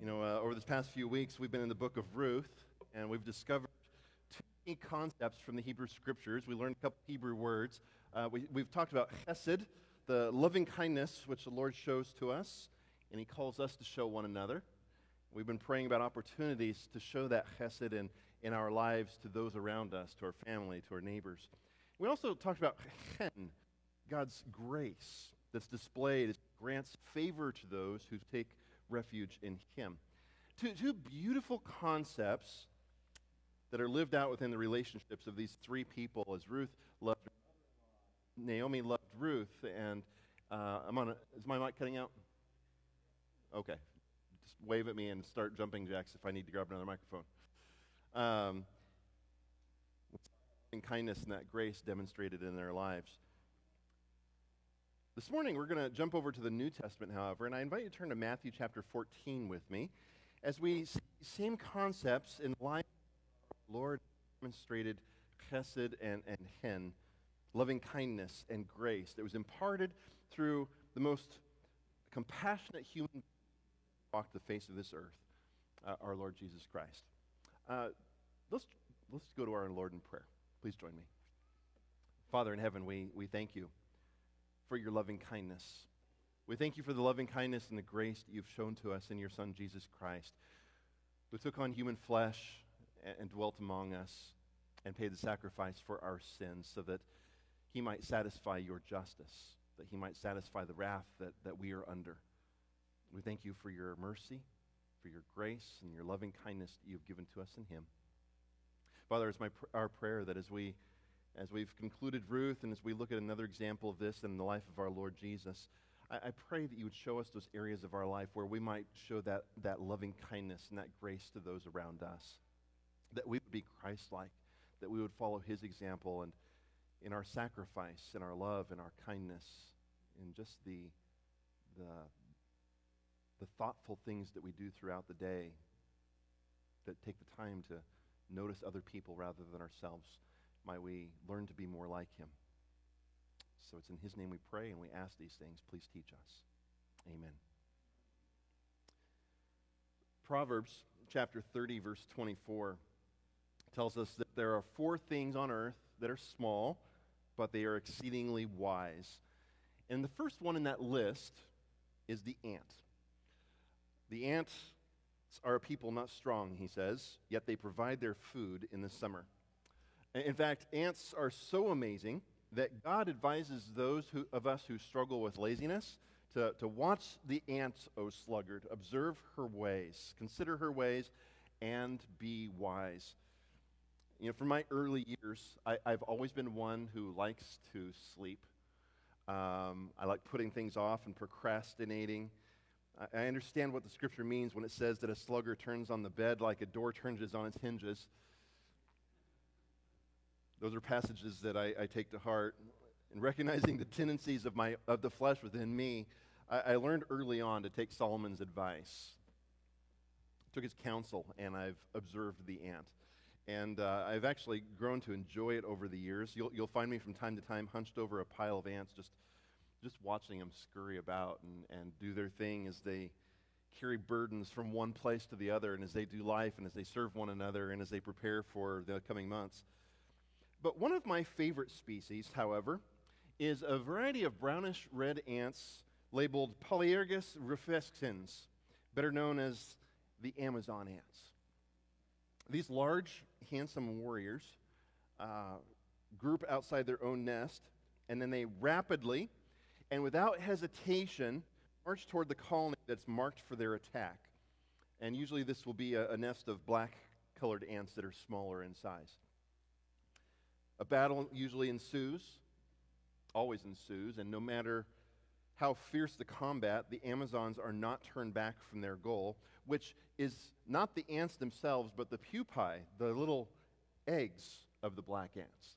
You know, uh, over this past few weeks, we've been in the book of Ruth, and we've discovered two key concepts from the Hebrew scriptures. We learned a couple Hebrew words. Uh, we, we've talked about chesed, the loving kindness which the Lord shows to us, and He calls us to show one another. We've been praying about opportunities to show that chesed in, in our lives to those around us, to our family, to our neighbors. We also talked about chen, God's grace that's displayed, grants favor to those who take refuge in Him. Two, two beautiful concepts that are lived out within the relationships of these three people as Ruth loved Naomi loved Ruth, and uh, I'm on. A, is my mic cutting out? Okay, just wave at me and start jumping jacks if I need to grab another microphone. Um, and kindness and that grace demonstrated in their lives. This morning, we're going to jump over to the New Testament, however, and I invite you to turn to Matthew chapter 14 with me as we see same concepts in life. Lord demonstrated chesed and, and chen, loving kindness and grace that was imparted through the most compassionate human walk the face of this earth, uh, our Lord Jesus Christ. Uh, let's, let's go to our Lord in prayer. Please join me. Father in heaven, we, we thank you for your loving kindness. We thank you for the loving kindness and the grace that you've shown to us in your Son, Jesus Christ, who took on human flesh and, dwelt among us and paid the sacrifice for our sins so that he might satisfy your justice, that he might satisfy the wrath that, that we are under. We thank you for your mercy, for your grace, and your loving kindness that you've given to us in him. Father, it's my, our prayer that as we as we've concluded Ruth and as we look at another example of this in the life of our Lord Jesus, I, I, pray that you would show us those areas of our life where we might show that, that loving kindness and that grace to those around us. That we would be Christ like, that we would follow his example and in our sacrifice, in our love, in our kindness, in just the, the, the thoughtful things that we do throughout the day that take the time to notice other people rather than ourselves might we learn to be more like him. So it's in his name we pray and we ask these things. Please teach us. Amen. Proverbs chapter 30, verse 24 tells us that there are four things on earth that are small, but they are exceedingly wise. And the first one in that list is the ant. The ants are a people not strong, he says, yet they provide their food in the summer. In fact, ants are so amazing that God advises those who, of us who struggle with laziness to, to watch the ant, O sluggard, observe her ways, consider her ways, and be wise. You know, from my early years, I, have always been one who likes to sleep. Um, I like putting things off and procrastinating. I, I understand what the scripture means when it says that a sluggard turns on the bed like a door turns on its hinges. Those are passages that I, I take to heart. And recognizing the tendencies of, my, of the flesh within me, I, I learned early on to take Solomon's advice. Took his counsel, and I've observed the ant. And uh, I've actually grown to enjoy it over the years. You'll, you'll find me from time to time hunched over a pile of ants, just, just watching them scurry about and, and do their thing as they carry burdens from one place to the other, and as they do life, and as they serve one another, and as they prepare for the coming months. But one of my favorite species, however, is a variety of brownish red ants labeled Polyergus rufescens, better known as the Amazon ants. These large, handsome warriors uh, group outside their own nest, and then they rapidly and without hesitation march toward the colony that's marked for their attack. And usually, this will be a, a nest of black colored ants that are smaller in size. A battle usually ensues, always ensues, and no matter how fierce the combat, the Amazons are not turned back from their goal, which is not the ants themselves, but the pupae, the little eggs of the black ants.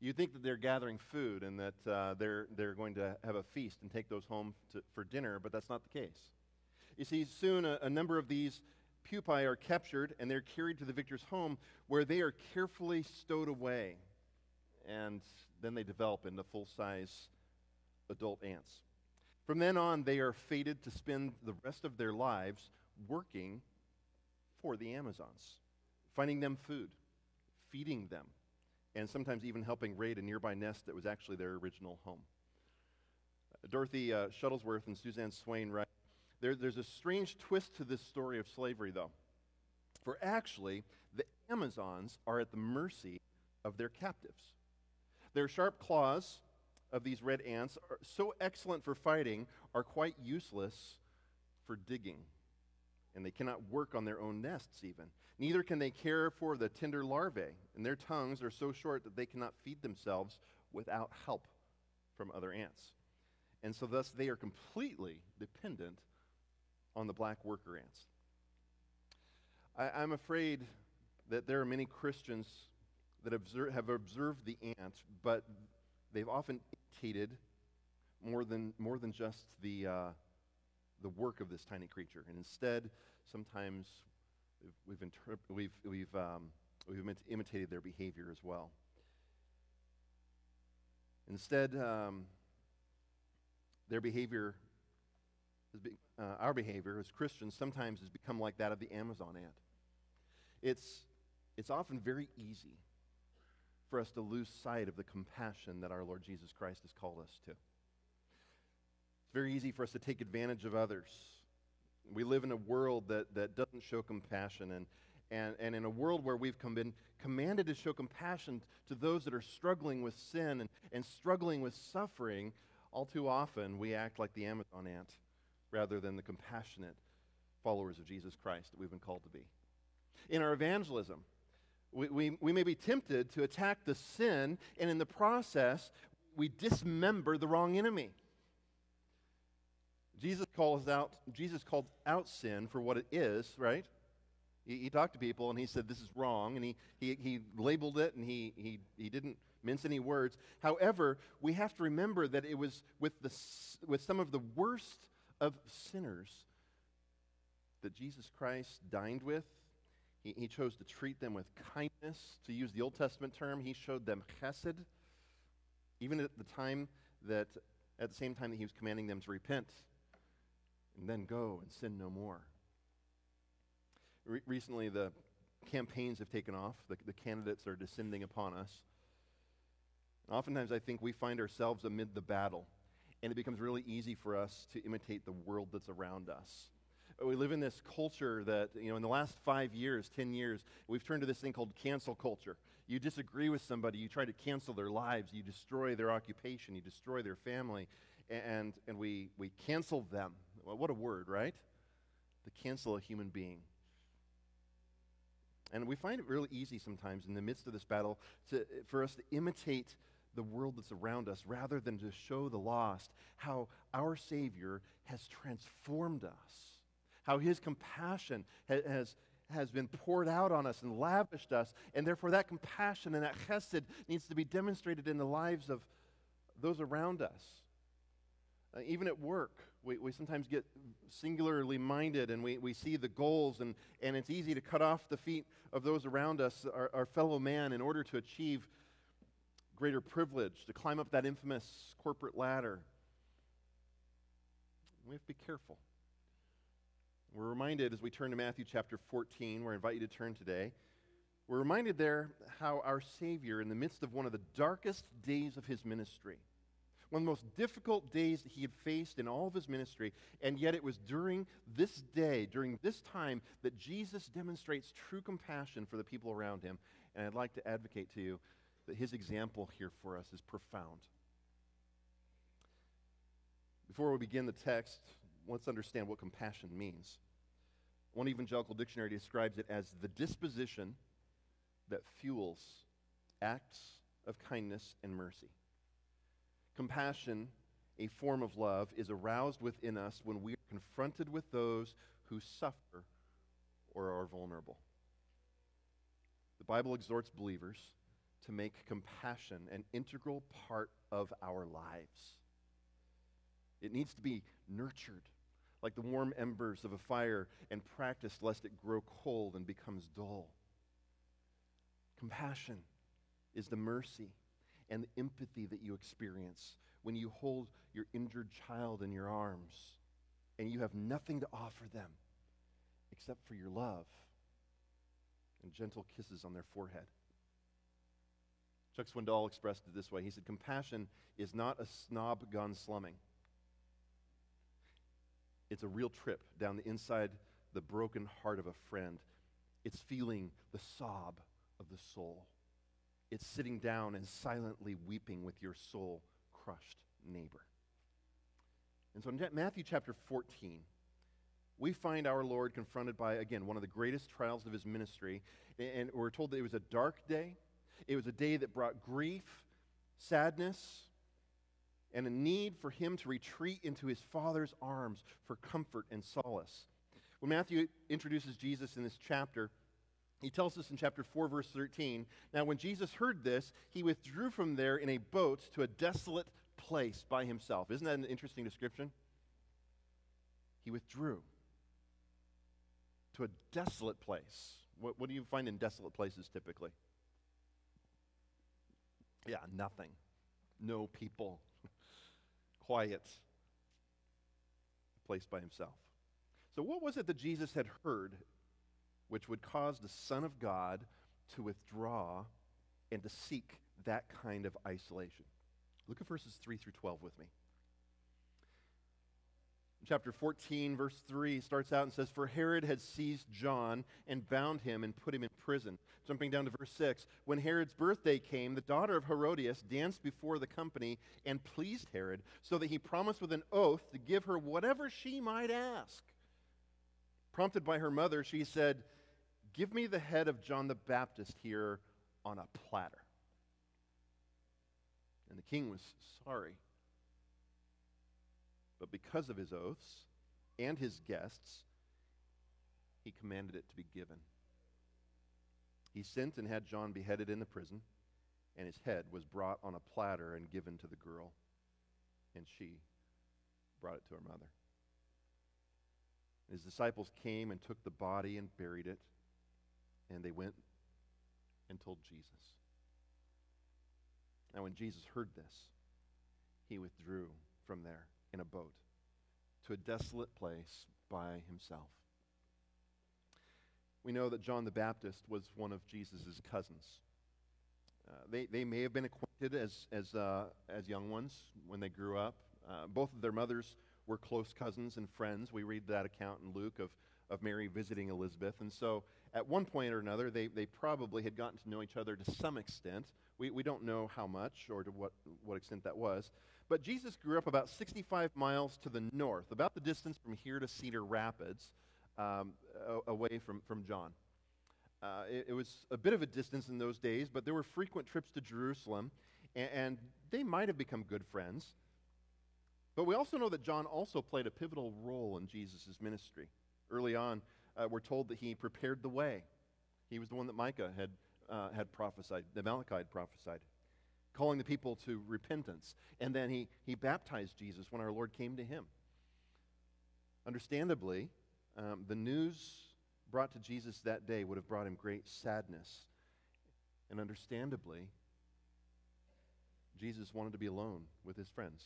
You think that they're gathering food and that uh, they're, they're going to have a feast and take those home to, for dinner, but that's not the case. You see, soon a, a number of these pupae are captured and they're carried to the victor's home where they are carefully stowed away. And then they develop into full size adult ants. From then on, they are fated to spend the rest of their lives working for the Amazons, finding them food, feeding them, and sometimes even helping raid a nearby nest that was actually their original home. Dorothy uh, Shuttlesworth and Suzanne Swain write there, there's a strange twist to this story of slavery, though. For actually, the Amazons are at the mercy of their captives. Their sharp claws of these red ants are so excellent for fighting are quite useless for digging. And they cannot work on their own nests, even. Neither can they care for the tender larvae, and their tongues are so short that they cannot feed themselves without help from other ants. And so, thus, they are completely dependent on the black worker ants. I, am afraid that there are many Christians that observe, have observed the ant, but they've often imitated more than, more than just the, uh, the work of this tiny creature. And instead, sometimes we've, we've, interp- we've, we've, um, we've imitated their behavior as well. Instead, um, their behavior, be, uh, our behavior as Christians, sometimes has become like that of the Amazon ant. It's, it's often very easy for us to lose sight of the compassion that our Lord Jesus Christ has called us to. It's very easy for us to take advantage of others. We live in a world that, that doesn't show compassion, and, and, and in a world where we've come, been commanded to show compassion to those that are struggling with sin and, and struggling with suffering, all too often we act like the Amazon ant rather than the compassionate followers of Jesus Christ that we've been called to be. In our evangelism, we, we, we may be tempted to attack the sin, and in the process, we dismember the wrong enemy. Jesus calls out, Jesus called out sin for what it is, right? He, he, talked to people and he said, This is wrong. And he, he, he labeled it and he, he, he didn't mince any words. However, we have to remember that it was with, the, with some of the worst of sinners that Jesus Christ dined with. He, he chose to treat them with kindness. To use the Old Testament term, he showed them chesed, even at the time that, at the same time that he was commanding them to repent and then go and sin no more. Re- recently, the campaigns have taken off, the, the candidates are descending upon us. Oftentimes, I think we find ourselves amid the battle, and it becomes really easy for us to imitate the world that's around us. We live in this culture that, you know, in the last five years, 10 years, we've turned to this thing called cancel culture. You disagree with somebody, you try to cancel their lives, you destroy their occupation, you destroy their family, and, and we, we cancel them. What a word, right? To cancel a human being. And we find it really easy sometimes in the midst of this battle to, for us to imitate the world that's around us rather than to show the lost how our Savior has transformed us, how His compassion ha- has, has been poured out on us and lavished us, and therefore that compassion and that chesed needs to be demonstrated in the lives of those around us. Uh, even at work, we, we sometimes get singularly minded and we, we see the goals, and, and it's easy to cut off the feet of those around us, our, our fellow man, in order to achieve greater privilege, to climb up that infamous corporate ladder. We have to be careful. We're reminded as we turn to Matthew chapter 14, where I invite you to turn today. We're reminded there how our Savior, in the midst of one of the darkest days of his ministry, one of the most difficult days that he had faced in all of his ministry. And yet, it was during this day, during this time, that Jesus demonstrates true compassion for the people around him. And I'd like to advocate to you his example here for us is profound. Before we begin the text, let's understand what compassion means. One evangelical dictionary describes it as the disposition that fuels acts of kindness and mercy. Compassion, a form of love, is aroused within us when we are confronted with those who suffer or are vulnerable. The Bible exhorts believers to make compassion an integral part of our lives. It needs to be nurtured like the warm embers of a fire and practiced lest it grow cold and becomes dull. Compassion is the mercy and the empathy that you experience when you hold your injured child in your arms and you have nothing to offer them except for your love and gentle kisses on their forehead. Chuck Swindoll expressed it this way. He said, Compassion is not a snob gone slumming. It's a real trip down the inside the broken heart of a friend. It's feeling the sob of the soul. It's sitting down and silently weeping with your soul crushed neighbor. And so in Matthew chapter 14, we find our Lord confronted by, again, one of the greatest trials of his ministry. And we're told that it was a dark day. It was a day that brought grief, sadness, and a need for him to retreat into his Father's arms for comfort and solace. When Matthew introduces Jesus in this chapter, he tells us in chapter 4, verse 13 Now, when Jesus heard this, he withdrew from there in a boat to a desolate place by himself. Isn't that an interesting description? He withdrew to a desolate place. What, what do you find in desolate places typically? Yeah, nothing. No people. Quiet. Place by himself. So, what was it that Jesus had heard which would cause the Son of God to withdraw and to seek that kind of isolation? Look at verses 3 through 12 with me. Chapter 14, verse 3 starts out and says, For Herod had seized John and bound him and put him in prison. Jumping down to verse 6, when Herod's birthday came, the daughter of Herodias danced before the company and pleased Herod, so that he promised with an oath to give her whatever she might ask. Prompted by her mother, she said, Give me the head of John the Baptist here on a platter. And the king was sorry. But because of his oaths and his guests, he commanded it to be given. He sent and had John beheaded in the prison, and his head was brought on a platter and given to the girl, and she brought it to her mother. His disciples came and took the body and buried it, and they went and told Jesus. Now, when Jesus heard this, he withdrew from there in a boat to a desolate place by himself. We know that John the Baptist was one of Jesus' cousins. Uh, they, they may have been acquainted as, as, uh, as young ones when they grew up. Uh, both of their mothers were close cousins and friends. We read that account in Luke of, of Mary visiting Elizabeth. And so, at one point or another, they, they probably had gotten to know each other to some extent. We, we don't know how much or to what, what extent that was. But Jesus grew up about 65 miles to the north, about the distance from here to Cedar Rapids, um, away from, from John. Uh, it, it, was a bit of a distance in those days, but there were frequent trips to Jerusalem, and, and they might have become good friends. But we also know that John also played a pivotal role in Jesus' ministry. Early on, uh, we're told that he prepared the way. He was the one that Micah had, uh, had prophesied, that Malachi had prophesied, calling the people to repentance. And then he, he baptized Jesus when our Lord came to him. Understandably, um, the news brought to Jesus that day would have brought him great sadness. And understandably, Jesus wanted to be alone with his friends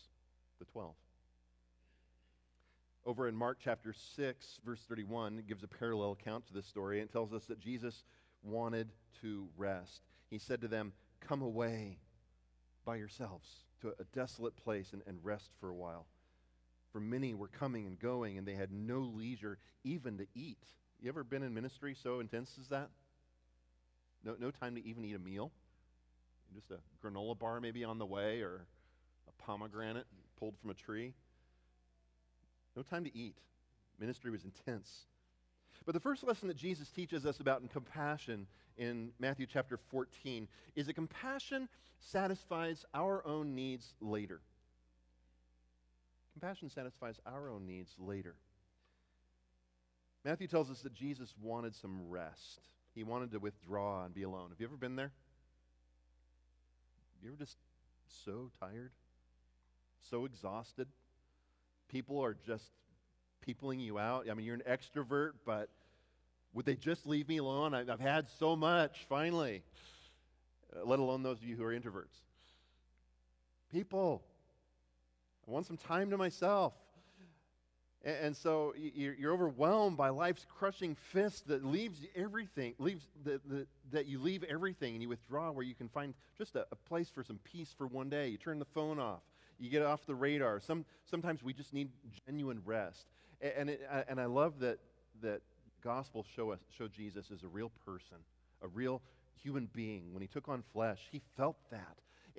the 12. Over in Mark chapter 6, verse 31, it gives a parallel account to this story. and tells us that Jesus wanted to rest. He said to them, Come away by yourselves to a desolate place and, and rest for a while. For many were coming and going, and they had no leisure even to eat. You ever been in ministry so intense as that? No, no time to even eat a meal? Just a granola bar maybe on the way, or a pomegranate pulled from a tree. No time to eat. Ministry was intense. But the first lesson that Jesus teaches us about in compassion in Matthew chapter 14 is that compassion satisfies our own needs later. Compassion satisfies our own needs later. Matthew tells us that Jesus wanted some rest. He wanted to withdraw and be alone. Have you ever been there? You ever just so tired? so exhausted. People are just peopling you out. I mean, you're an extrovert, but would they just leave me alone? I've had so much, finally, uh, let alone those of you who are introverts. People, I want some time to myself. And, and so you're, you're, overwhelmed by life's crushing fist that leaves everything, leaves the, the, that you leave everything and you withdraw where you can find just a, a place for some peace for one day. You turn the phone off. You get off the radar. Some, sometimes we just need genuine rest. And, it, and I love that, that gospel show, us, show Jesus as a real person, a real human being. When he took on flesh, he felt that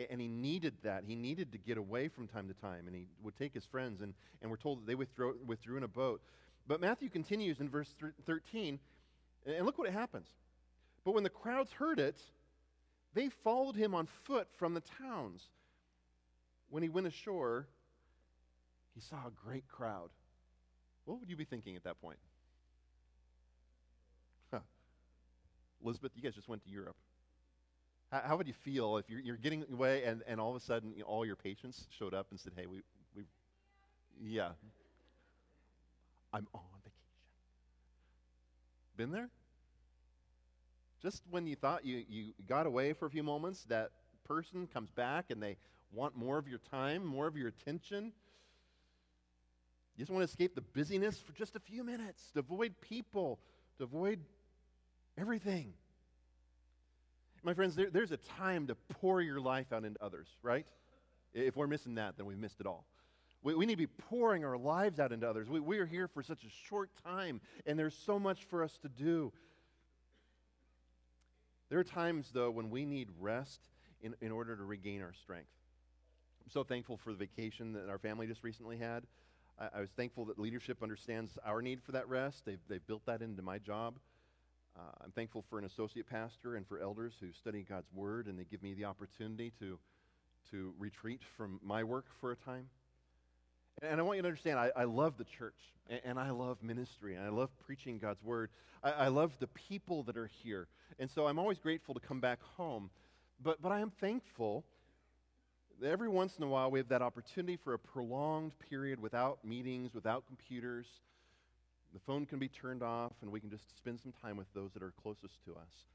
and he needed that. He needed to get away from time to time, and he would take his friends, and, and we're told that they withdrew, withdrew in a boat. But Matthew continues in verse 13, and look what happens. But when the crowds heard it, they followed him on foot from the towns. When he went ashore, he saw a great crowd. What would you be thinking at that point? Huh. Elizabeth, you guys just went to Europe. How, how would you feel if you're, you're, getting away and, and all of a sudden you know, all your patients showed up and said, hey, we, we, yeah, I'm on vacation. Been there? Just when you thought you, you got away for a few moments, that person comes back and they want more of your time, more of your attention. You just want to escape the busyness for just a few minutes, to avoid people, to avoid everything. My friends, there, there's a time to pour your life out into others, right? If we're missing that, then we've missed it all. We, we need to be pouring our lives out into others. We, we are here for such a short time, and there's so much for us to do. There are times, though, when we need rest in, in order to regain our strength. I'm so thankful for the vacation that our family just recently had. I, I was thankful that leadership understands our need for that rest. They've, they've built that into my job. Uh, I'm thankful for an associate pastor and for elders who study God's Word and they give me the opportunity to, to retreat from my work for a time. And I want you to understand, I, I love the church and, and, I love ministry and I love preaching God's Word. I, I love the people that are here. And so I'm always grateful to come back home. But, but I am thankful every once in a while we have that opportunity for a prolonged period without meetings, without computers the phone can be turned off, and we can just spend some time with those that are closest to us.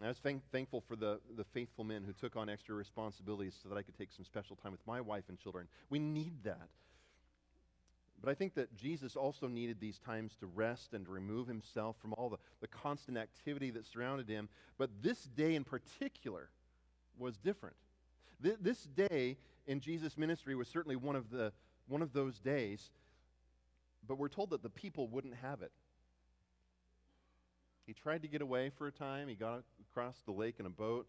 I was thank- thankful for the, the faithful men who took on extra responsibilities so that I could take some special time with my wife and children. We need that. But I think that Jesus also needed these times to rest and to remove himself from all the, the constant activity that surrounded him. But this day in particular was different. Th- this day in Jesus' ministry was certainly one of, the, one of those days but we're told that the people wouldn't have it. He tried to get away for a time. He got across the lake in a boat.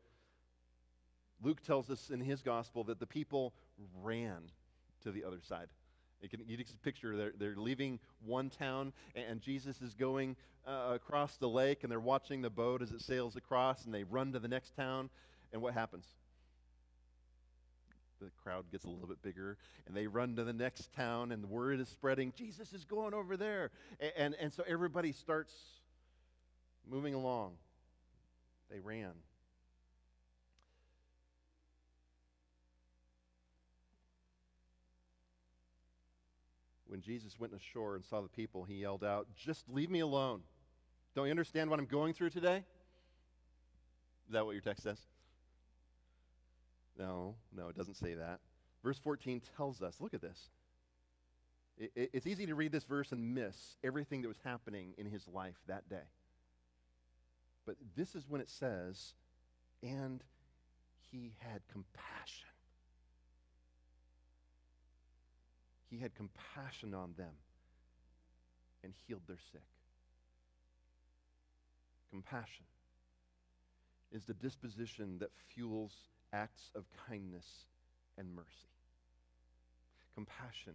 Luke tells us in his gospel that the people ran to the other side. You can, you can picture they're, they're leaving one town, and Jesus is going uh, across the lake, and they're watching the boat as it sails across, and they run to the next town. And what happens? The crowd gets a little bit bigger and they run to the next town and the word is spreading jesus is going over there. And, and, and so everybody starts moving along. They ran. When jesus went ashore and saw the people he yelled out just leave me alone. Don't you understand what i'm going through today? Is that what your text says no, no, it doesn't say that. Verse 14 tells us look at this. It, it, it's easy to read this verse and miss everything that was happening in his life that day. But this is when it says, and he had compassion. He had compassion on them and healed their sick. Compassion is the disposition that fuels acts of kindness and mercy. Compassion,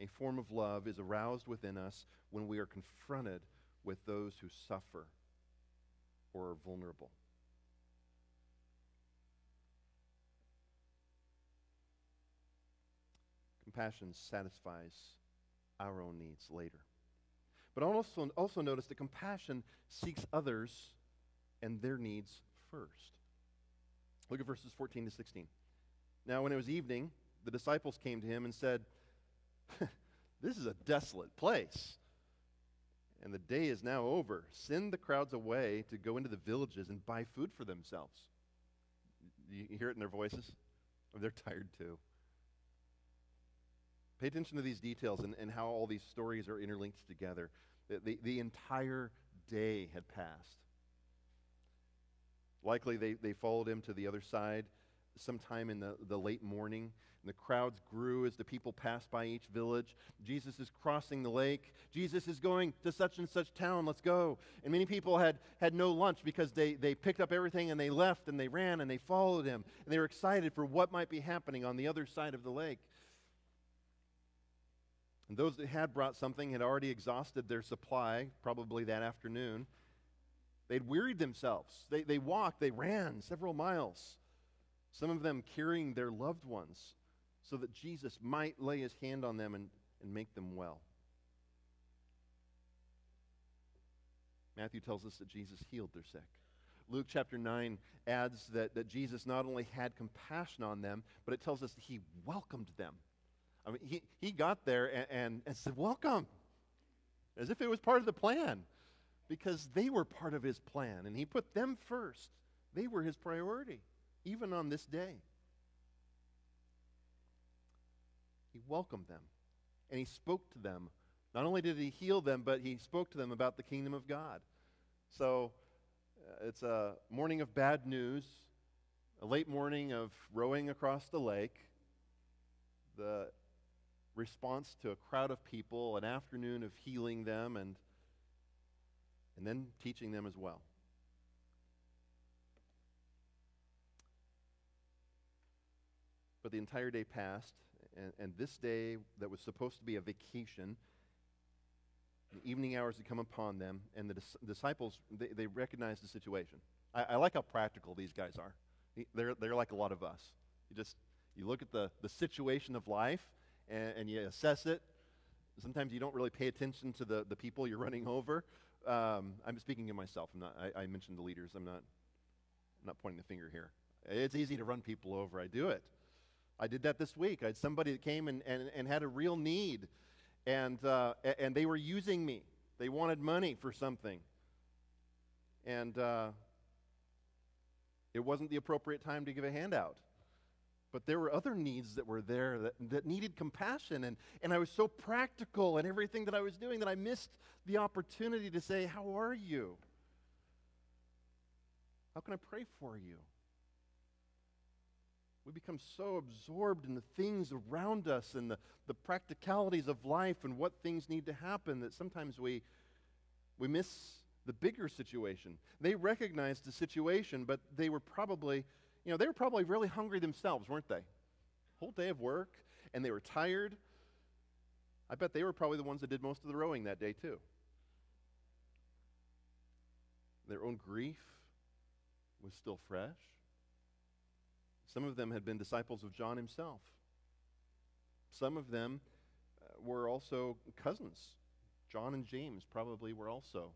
a form of love, is aroused within us when we are confronted with those who suffer or are vulnerable. Compassion satisfies our own needs later. But also, also notice that compassion seeks others and their needs first. Look at verses 14 to 16. Now, when it was evening, the disciples came to him and said, This is a desolate place, and the day is now over. Send the crowds away to go into the villages and buy food for themselves. You hear it in their voices? Oh, they're tired too. Pay attention to these details and, and how all these stories are interlinked together. The, the, the entire day had passed. Likely they, they followed him to the other side sometime in the, the late morning. And the crowds grew as the people passed by each village. Jesus is crossing the lake. Jesus is going to such and such town. Let's go. And many people had, had no lunch because they, they picked up everything and they left and they ran and they followed him. And they were excited for what might be happening on the other side of the lake. And those that had brought something had already exhausted their supply, probably that afternoon. They'd wearied themselves. They, they walked, they ran several miles, some of them carrying their loved ones so that Jesus might lay his hand on them and, and make them well. Matthew tells us that Jesus healed their sick. Luke chapter 9 adds that, that Jesus not only had compassion on them, but it tells us that he welcomed them. I mean, he, he got there and, and, and said, Welcome, as if it was part of the plan, because they were part of his plan, and he put them first. They were his priority, even on this day. He welcomed them, and he spoke to them. Not only did he heal them, but he spoke to them about the kingdom of God. So uh, it's a morning of bad news, a late morning of rowing across the lake. The response to a crowd of people, an afternoon of healing them, and, and then teaching them as well. But the entire day passed, and, and this day that was supposed to be a vacation, the evening hours had come upon them, and the dis- disciples, they, they recognized the situation. I, I like how practical these guys are. They're, they're like a lot of us. You just, you look at the, the situation of life, and, and, you assess it. Sometimes you don't really pay attention to the, the people you're running over. Um, I'm speaking of myself. I'm not, I, I, mentioned the leaders. I'm not, I'm not pointing the finger here. It's easy to run people over. I do it. I did that this week. I had somebody that came and, and, and had a real need, and, uh, and they were using me. They wanted money for something. And uh, it wasn't the appropriate time to give a handout. But there were other needs that were there that, that needed compassion. And, and I was so practical in everything that I was doing that I missed the opportunity to say, How are you? How can I pray for you? We become so absorbed in the things around us and the, the practicalities of life and what things need to happen that sometimes we, we miss the bigger situation. They recognized the situation, but they were probably you know, they were probably really hungry themselves, weren't they? Whole day of work, and they were tired. I bet they were probably the ones that did most of the rowing that day, too. Their own grief was still fresh. Some of them had been disciples of John himself. Some of them uh, were also cousins. John and James probably were also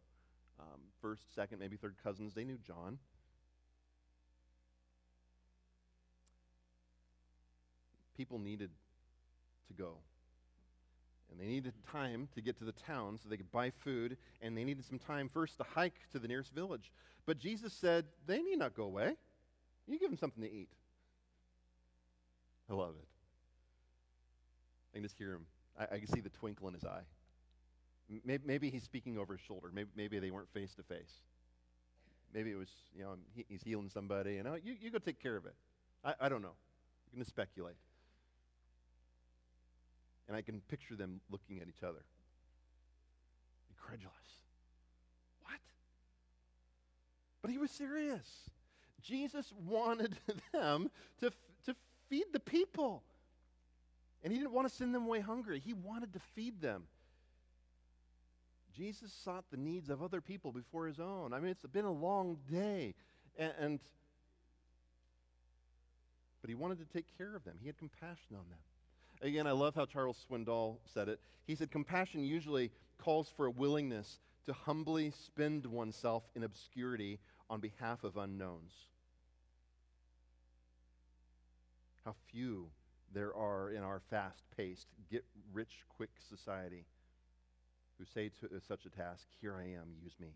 um, first, second, maybe third cousins. They knew John. People needed to go. And they needed time to get to the town so they could buy food, and they needed some time first to hike to the nearest village. But Jesus said, They need not go away. You give them something to eat. I love it. I can just hear him. I, I can see the twinkle in his eye. Maybe, maybe, he's speaking over his shoulder. Maybe, maybe they weren't face to face. Maybe it was, you know, he, he's healing somebody, and oh, you, you go take care of it. I, I don't know. I'm going to speculate. And I can picture them looking at each other. Incredulous. What? But he was serious. Jesus wanted them to, to feed the people. And he didn't want to send them away hungry, he wanted to feed them. Jesus sought the needs of other people before his own. I mean, it's been a long day. And, and but he wanted to take care of them. He had compassion on them. Again, I love how Charles Swindoll said it. He said, Compassion usually calls for a willingness to humbly spend oneself in obscurity on behalf of unknowns. How few there are in our fast paced, get rich quick society who say to uh, such a task, Here I am, use me.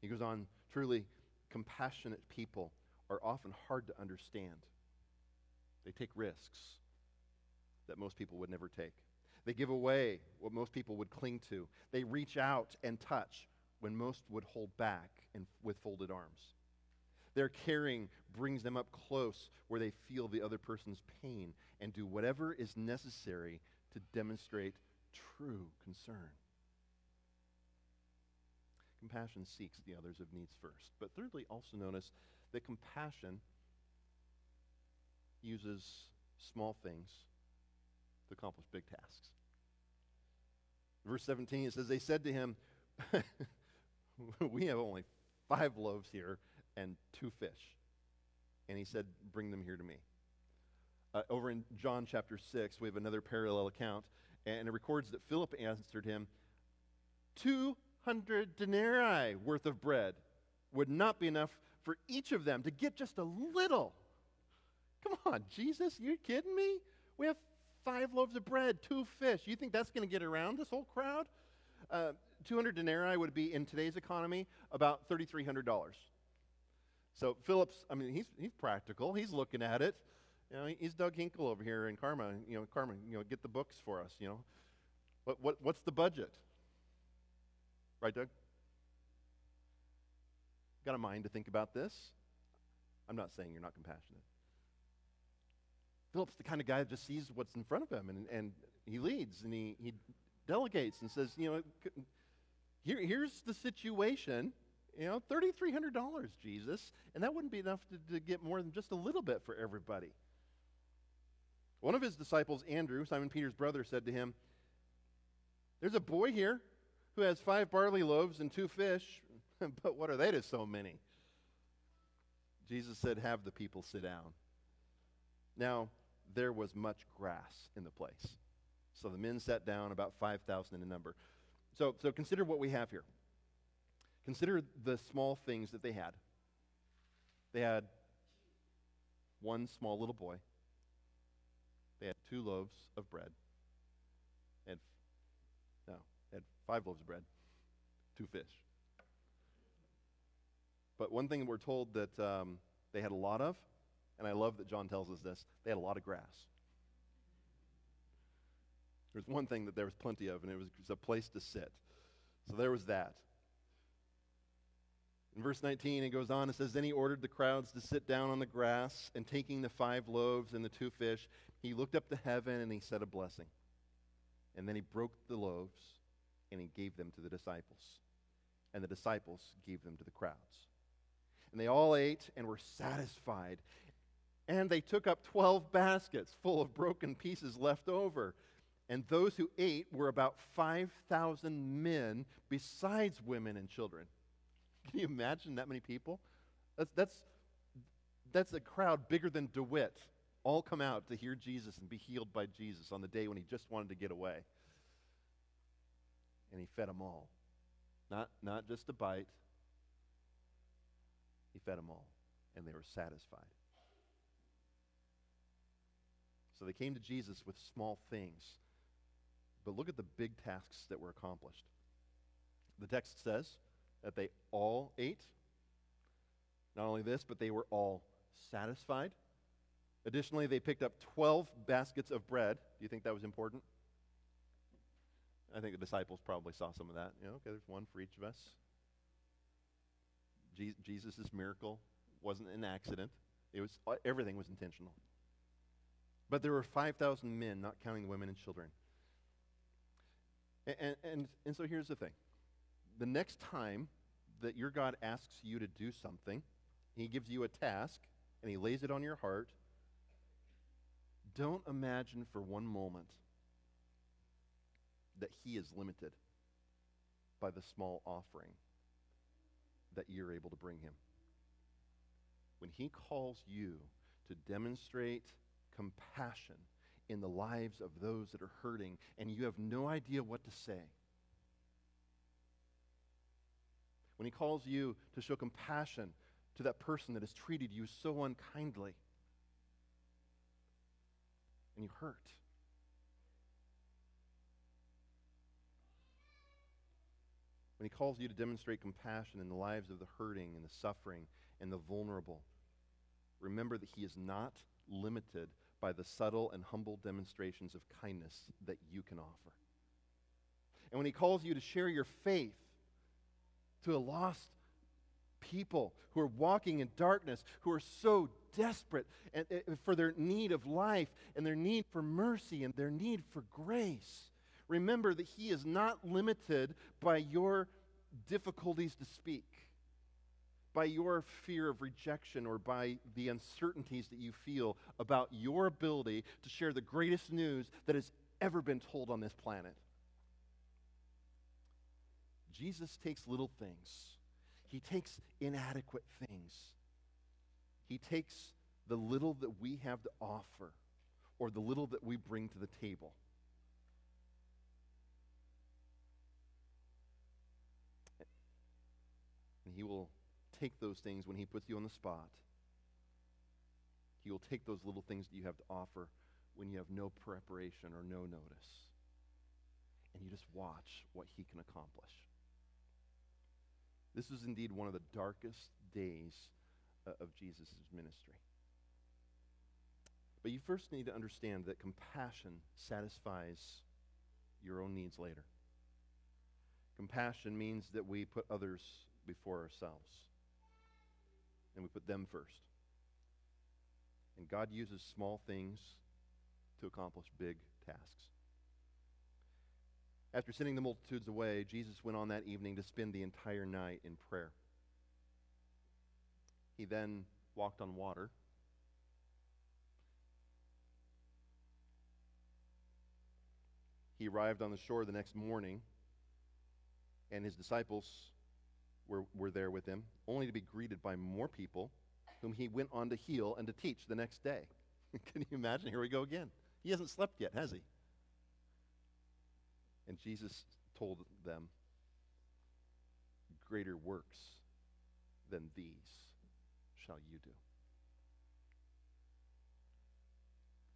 He goes on, truly compassionate people are often hard to understand. They take risks. That most people would never take. They give away what most people would cling to. They reach out and touch when most would hold back and with folded arms. Their caring brings them up close where they feel the other person's pain and do whatever is necessary to demonstrate true concern. Compassion seeks the others of needs first. But thirdly, also notice that compassion uses small things to accomplish big tasks. Verse 17, it says, They said to him, We have only five loaves here and two fish. And he said, Bring them here to me. Uh, over in John chapter 6, we have another parallel account, and it records that Philip answered him, 200 denarii worth of bread would not be enough for each of them to get just a little. Come on, Jesus, you're kidding me? We have five loaves of bread, two fish. You think that's going to get around this whole crowd? Uh, 200 denarii would be, in today's economy, about $3,300. So Philip's, I mean, he's, he's practical. He's looking at it. You know, he's Doug Hinkle over here in Karma. You know, Karma, you know, get the books for us, you know. What, what, what's the budget? Right, Doug? Got a mind to think about this? I'm not saying you're not compassionate. Philip's the kind of guy that just sees what's in front of him and, and he leads and he, he delegates and says, you know, here, here's the situation. You know, $3,300, Jesus. And that wouldn't be enough to, to get more than just a little bit for everybody. One of his disciples, Andrew, Simon Peter's brother, said to him, There's a boy here who has five barley loaves and two fish, but what are they to so many? Jesus said, Have the people sit down. Now, there was much grass in the place. So the men sat down, about 5,000 in number. So, so consider what we have here. Consider the small things that they had. They had one small little boy. They had two loaves of bread. Had, no, they had five loaves of bread, two fish. But one thing we're told that um, they had a lot of and I love that John tells us this, they had a lot of grass. There's one thing that there was plenty of, and it was, it was a place to sit. So there was that. In verse 19, it goes on, it says, Then he ordered the crowds to sit down on the grass, and taking the five loaves and the two fish, he looked up to heaven and he said a blessing. And then he broke the loaves and he gave them to the disciples. And the disciples gave them to the crowds. And they all ate and were satisfied. And they took up 12 baskets full of broken pieces left over. And those who ate were about 5,000 men, besides women and children. Can you imagine that many people? That's, that's, that's a crowd bigger than DeWitt, all come out to hear Jesus and be healed by Jesus on the day when he just wanted to get away. And he fed them all. Not, not just a bite, he fed them all, and they were satisfied. So they came to Jesus with small things. But look at the big tasks that were accomplished. The text says that they all ate. Not only this, but they were all satisfied. Additionally, they picked up 12 baskets of bread. Do you think that was important? I think the disciples probably saw some of that. You know, okay, there's one for each of us. Jesus' miracle wasn't an accident. It was uh, everything was intentional. But there were 5,000 men, not counting the women and children. And, and, and, so here's the thing the next time that your God asks you to do something, He gives you a task, and He lays it on your heart, don't imagine for one moment that He is limited by the small offering that you're able to bring Him. When He calls you to demonstrate compassion in the lives of those that are hurting, and you have no idea what to say. When he calls you to show compassion to that person that has treated you so unkindly, and you hurt. When he calls you to demonstrate compassion in the lives of the hurting and the suffering and the vulnerable, remember that he is not limited by the subtle and humble demonstrations of kindness that you can offer. And when he calls you to share your faith to a lost people who are walking in darkness, who are so desperate and, and for their need of life and their need for mercy and their need for grace, remember that he is not limited by your difficulties to speak by your fear of rejection or by the uncertainties that you feel about your ability to share the greatest news that has ever been told on this planet. Jesus takes little things, he takes inadequate things, he takes the little that we have to offer or the little that we bring to the table. And he will take those things when He puts you on the spot. He will take those little things that you have to offer when you have no preparation or no notice. And you just watch what He can accomplish. This is indeed one of the darkest days uh, of Jesus' ministry. But you first need to understand that compassion satisfies your own needs later. Compassion means that we put others before ourselves and we put them first. And God uses small things to accomplish big tasks. After sending the multitudes away, Jesus went on that evening to spend the entire night in prayer. He then walked on water. He arrived on the shore the next morning, and his disciples were, were there with him, only to be greeted by more people whom he went on to heal and to teach the next day. Can you imagine? Here we go again. He hasn't slept yet, has he? And Jesus told them, Greater works than these shall you do.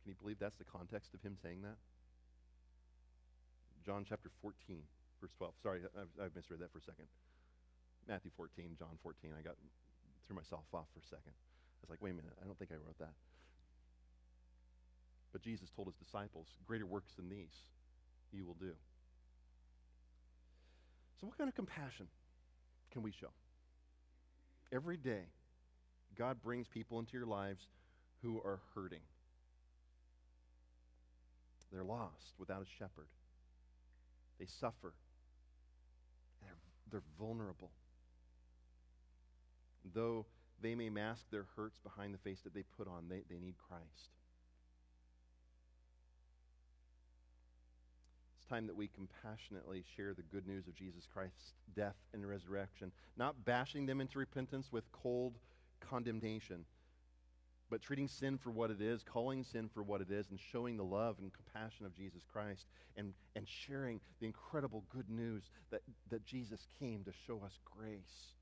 Can you believe that's the context of him saying that? John chapter 14, verse 12. Sorry, I've, I've misread that for a second. Matthew 14, John 14. I got threw myself off for a second. I was like, wait a minute, I don't think I wrote that. But Jesus told his disciples, greater works than these you will do. So, what kind of compassion can we show? Every day, God brings people into your lives who are hurting. They're lost without a shepherd. They suffer. They're, they're vulnerable though they may mask their hurts behind the face that they put on, they, they need Christ. It's time that we compassionately share the good news of Jesus Christ's death and resurrection, not bashing them into repentance with cold condemnation, but treating sin for what it is, calling sin for what it is, and showing the love and compassion of Jesus Christ, and, and sharing the incredible good news that, that Jesus came to show us grace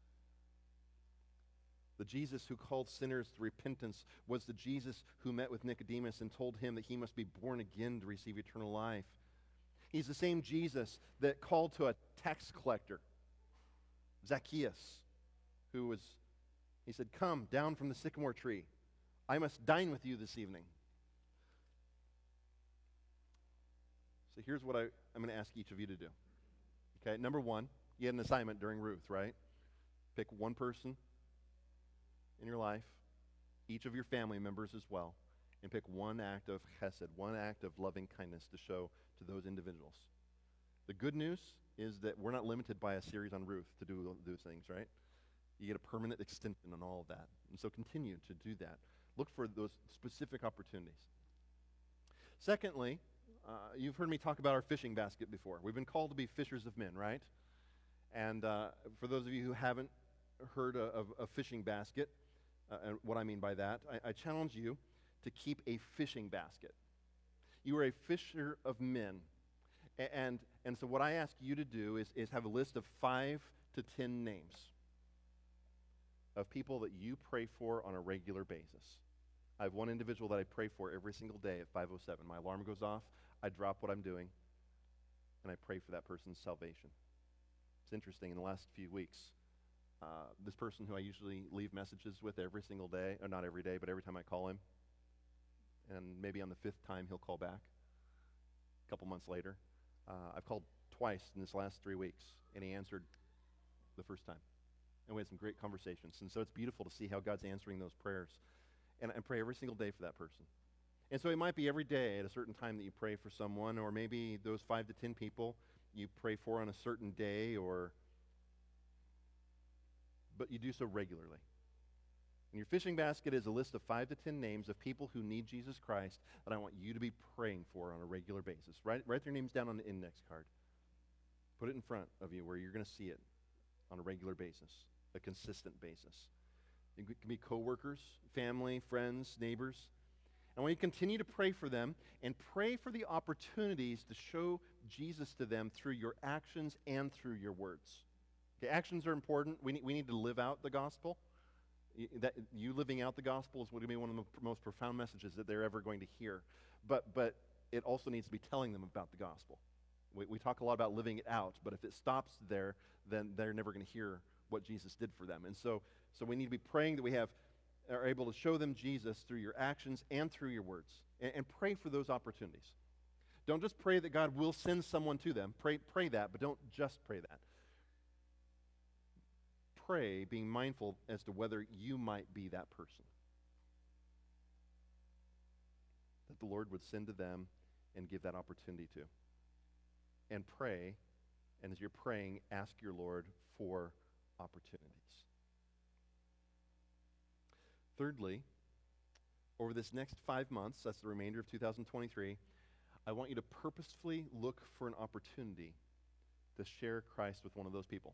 the Jesus who called sinners to repentance was the Jesus who met with Nicodemus and told him that he must be born again to receive eternal life. He's the same Jesus that called to a tax collector, Zacchaeus, who was, he said, Come down from the sycamore tree. I must dine with you this evening. So here's what I, I'm going to ask each of you to do. Okay, number one, you had an assignment during Ruth, right? Pick one person in your life, each of your family members as well, and pick one act of chesed, one act of loving kindness to show to those individuals. The good news is that we're not limited by a series on Ruth to do those things, right? You get a permanent extension on all of that. And so continue to do that. Look for those specific opportunities. Secondly, uh, you've heard me talk about our fishing basket before. We've been called to be fishers of men, right? And uh, for those of you who haven't heard of a fishing basket, uh, and what I mean by that, I, I challenge you to keep a fishing basket. You are a fisher of men. And, and so, what I ask you to do is, is have a list of five to ten names of people that you pray for on a regular basis. I have one individual that I pray for every single day at 507. My alarm goes off, I drop what I'm doing, and I pray for that person's salvation. It's interesting, in the last few weeks, uh, this person who I usually leave messages with every single day, or not every day, but every time I call him, and maybe on the fifth time he'll call back. A couple months later, uh, I've called twice in this last three weeks, and he answered the first time. And we had some great conversations. And so it's beautiful to see how God's answering those prayers. And I pray every single day for that person. And so it might be every day at a certain time that you pray for someone, or maybe those five to ten people you pray for on a certain day, or but you do so regularly. And your fishing basket is a list of five to ten names of people who need Jesus Christ that I want you to be praying for on a regular basis. Write, write their names down on the index card. Put it in front of you where you're going to see it on a regular basis, a consistent basis. It can be coworkers, family, friends, neighbors. And when you continue to pray for them and pray for the opportunities to show Jesus to them through your actions and through your words. Okay, actions are important. We need, we need to live out the gospel. that, you living out the gospel is going to be one of the most profound messages that they're ever going to hear. But, but it also needs to be telling them about the gospel. We, we talk a lot about living it out, but if it stops there, then they're never going to hear what Jesus did for them. And so, so we need to be praying that we have are able to show them Jesus through your actions and through your words. And, and pray for those opportunities. Don't just pray that God will send someone to them. Pray, pray that, but don't just pray that. Pray being mindful as to whether you might be that person. That the Lord would send to them and give that opportunity to. And pray, and as you're praying, ask your Lord for opportunities. Thirdly, over this next five months, that's the remainder of 2023, I want you to purposefully look for an opportunity to share Christ with one of those people.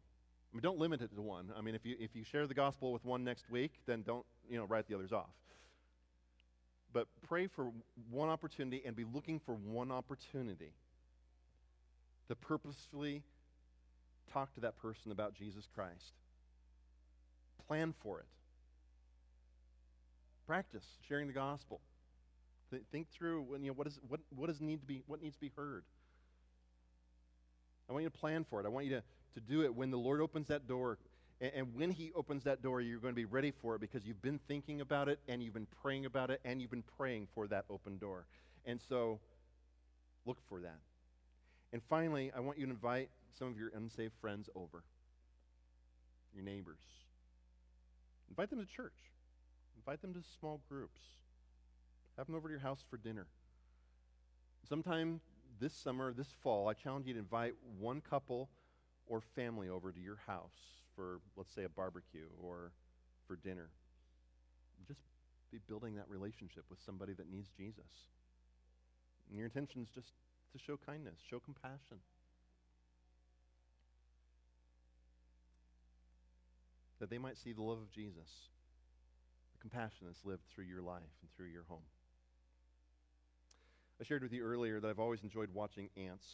I mean, don't limit it to one. I mean, if you, if you share the gospel with one next week, then don't, you know, write the others off. But pray for one opportunity and be looking for one opportunity to purposefully talk to that person about Jesus Christ. Plan for it. Practice sharing the gospel. Th- think through when, you know, what, is, what, what, does need to be, what needs to be heard. I want you to plan for it. I want you to, to do it when the Lord opens that door. And, when He opens that door, you're going to be ready for it because you've been thinking about it and you've been praying about it and you've been praying for that open door. And so look for that. And finally, I want you to invite some of your unsaved friends over, your neighbors. Invite them to church. Invite them to small groups. Have them over to your house for dinner. Sometime this summer, this fall, I challenge you to invite one couple or family over to your house for, let's say, a barbecue or for dinner. Just be building that relationship with somebody that needs Jesus. And your intention is just to show kindness, show compassion. That they might see the love of Jesus the compassion that's lived through your life and through your home. I shared with you earlier that I've always enjoyed watching ants.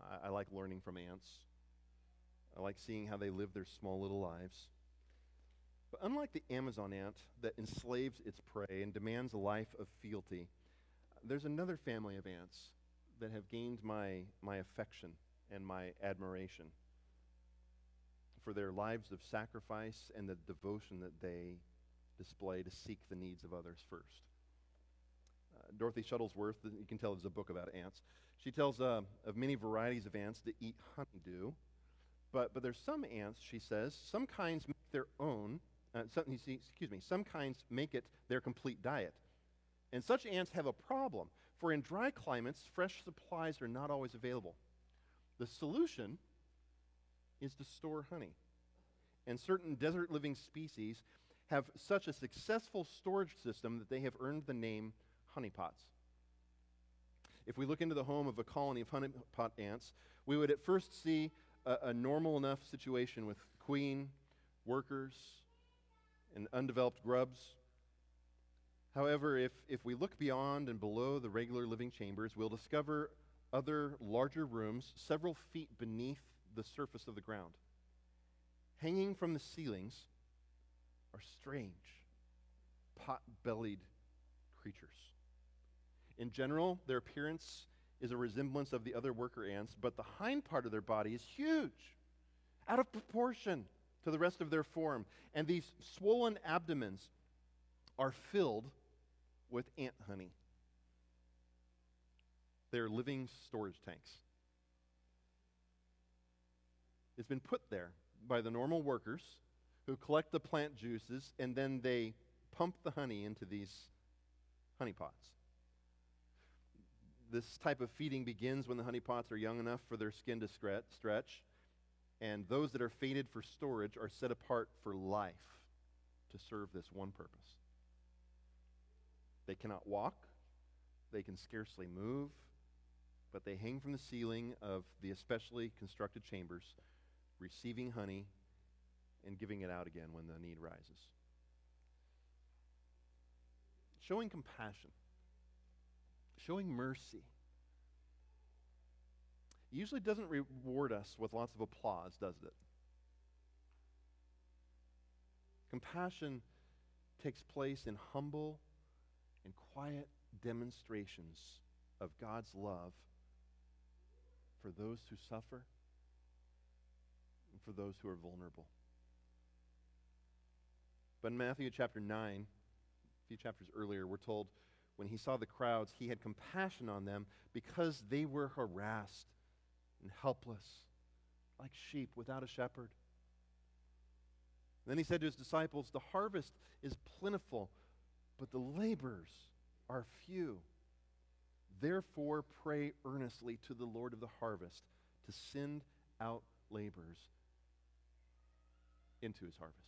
I, I like learning from ants. I like seeing how they live their small little lives. But unlike the Amazon ant that enslaves its prey and demands a life of fealty, there's another family of ants that have gained my, my affection and my admiration for their lives of sacrifice and the devotion that they display to seek the needs of others first. Dorothy Shuttlesworth, you can tell there's a book about ants. She tells uh, of many varieties of ants that eat honeydew, but, but there's some ants, she says, some kinds make their own, uh, some, excuse me, some kinds make it their complete diet. And such ants have a problem, for in dry climates, fresh supplies are not always available. The solution is to store honey. And certain desert living species have such a successful storage system that they have earned the name honeypots. If we look into the home of a colony of honeypot ants, we would at first see a, a normal enough situation with queen, workers, and undeveloped grubs. However, if, if we look beyond and below the regular living chambers, we'll discover other larger rooms several feet beneath the surface of the ground. Hanging from the ceilings are strange, pot bellied creatures. In general, their appearance is a resemblance of the other worker ants, but the hind part of their body is huge, out of proportion to the rest of their form. And these swollen abdomens are filled with ant honey. They're living storage tanks. It's been put there by the normal workers who collect the plant juices and then they pump the honey into these honey pots. This type of feeding begins when the honey pots are young enough for their skin to stretch, and those that are fated for storage are set apart for life to serve this one purpose. They cannot walk, they can scarcely move, but they hang from the ceiling of the especially constructed chambers, receiving honey and giving it out again when the need rises. Showing compassion, showing mercy, usually doesn't reward us with lots of applause, does it? Compassion takes place in humble and quiet demonstrations of God's love for those who suffer and for those who are vulnerable. But in Matthew chapter 9, a few chapters earlier, we're told when he saw the crowds, he had compassion on them because they were harassed and helpless, like sheep without a shepherd. Then he said to his disciples, The harvest is plentiful, but the laborers are few. Therefore, pray earnestly to the Lord of the harvest to send out laborers into his harvest.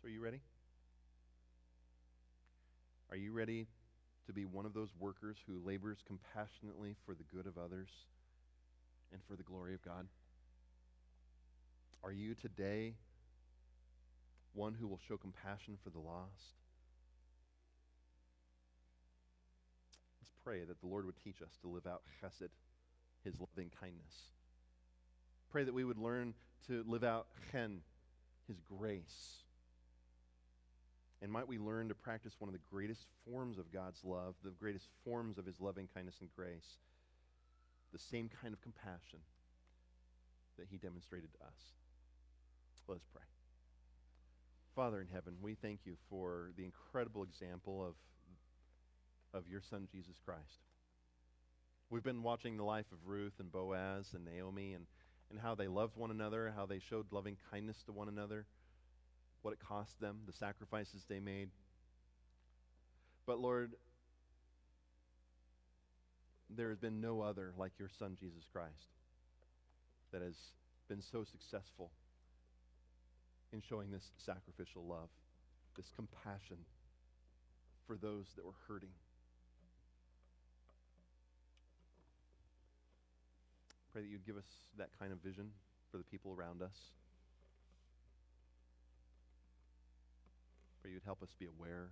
So, are you ready? Are you ready to be one of those workers who labors compassionately for the good of others and for the glory of God? Are you today one who will show compassion for the lost? Let's pray that the Lord would teach us to live out chesed, his loving kindness. Pray that we would learn to live out chen, his grace. And might we learn to practice one of the greatest forms of God's love, the greatest forms of his loving kindness and grace, the same kind of compassion that he demonstrated to us. Let us pray. Father in heaven, we thank you for the incredible example of, of your son, Jesus Christ. We've been watching the life of Ruth and Boaz and Naomi and, and how they loved one another, how they showed loving kindness to one another, what it cost them, the sacrifices they made. But Lord, there has been no other like your son, Jesus Christ, that has been so successful in showing this sacrificial love, this compassion for those that were hurting. Pray that you'd give us that kind of vision for the people around us. Pray you'd help us be aware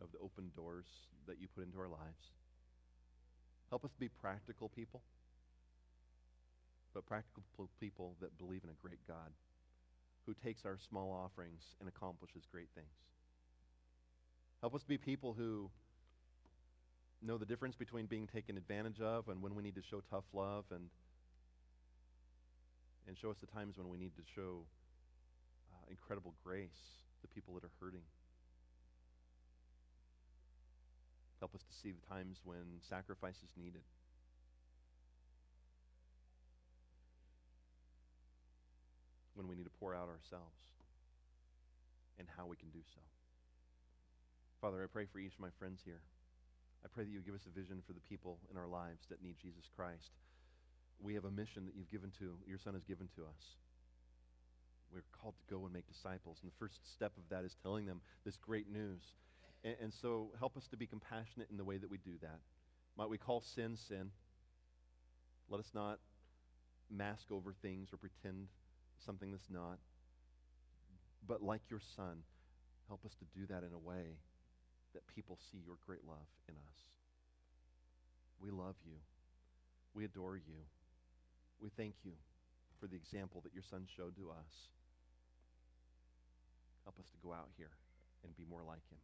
of the open doors that you put into our lives. Help us be practical people, but practical people that believe in a great God who takes our small offerings and accomplishes great things. Help us be people who know the difference between being taken advantage of and when we need to show tough love and and show us the times when we need to show uh, incredible grace to people that are hurting. Help us to see the times when sacrifice is needed. when we need to pour out ourselves and how we can do so. Father, I pray for each of my friends here. I pray that you give us a vision for the people in our lives that need Jesus Christ. We have a mission that you've given to, your Son has given to us. We're called to go and make disciples. And the first step of that is telling them this great news. And, and so help us to be compassionate in the way that we do that. Might we call sin sin? Let us not mask over things or pretend something that's not. But like your son, help us to do that in a way that people see your great love in us. We love you. We adore you. We thank you for the example that your son showed to us. Help us to go out here and be more like him.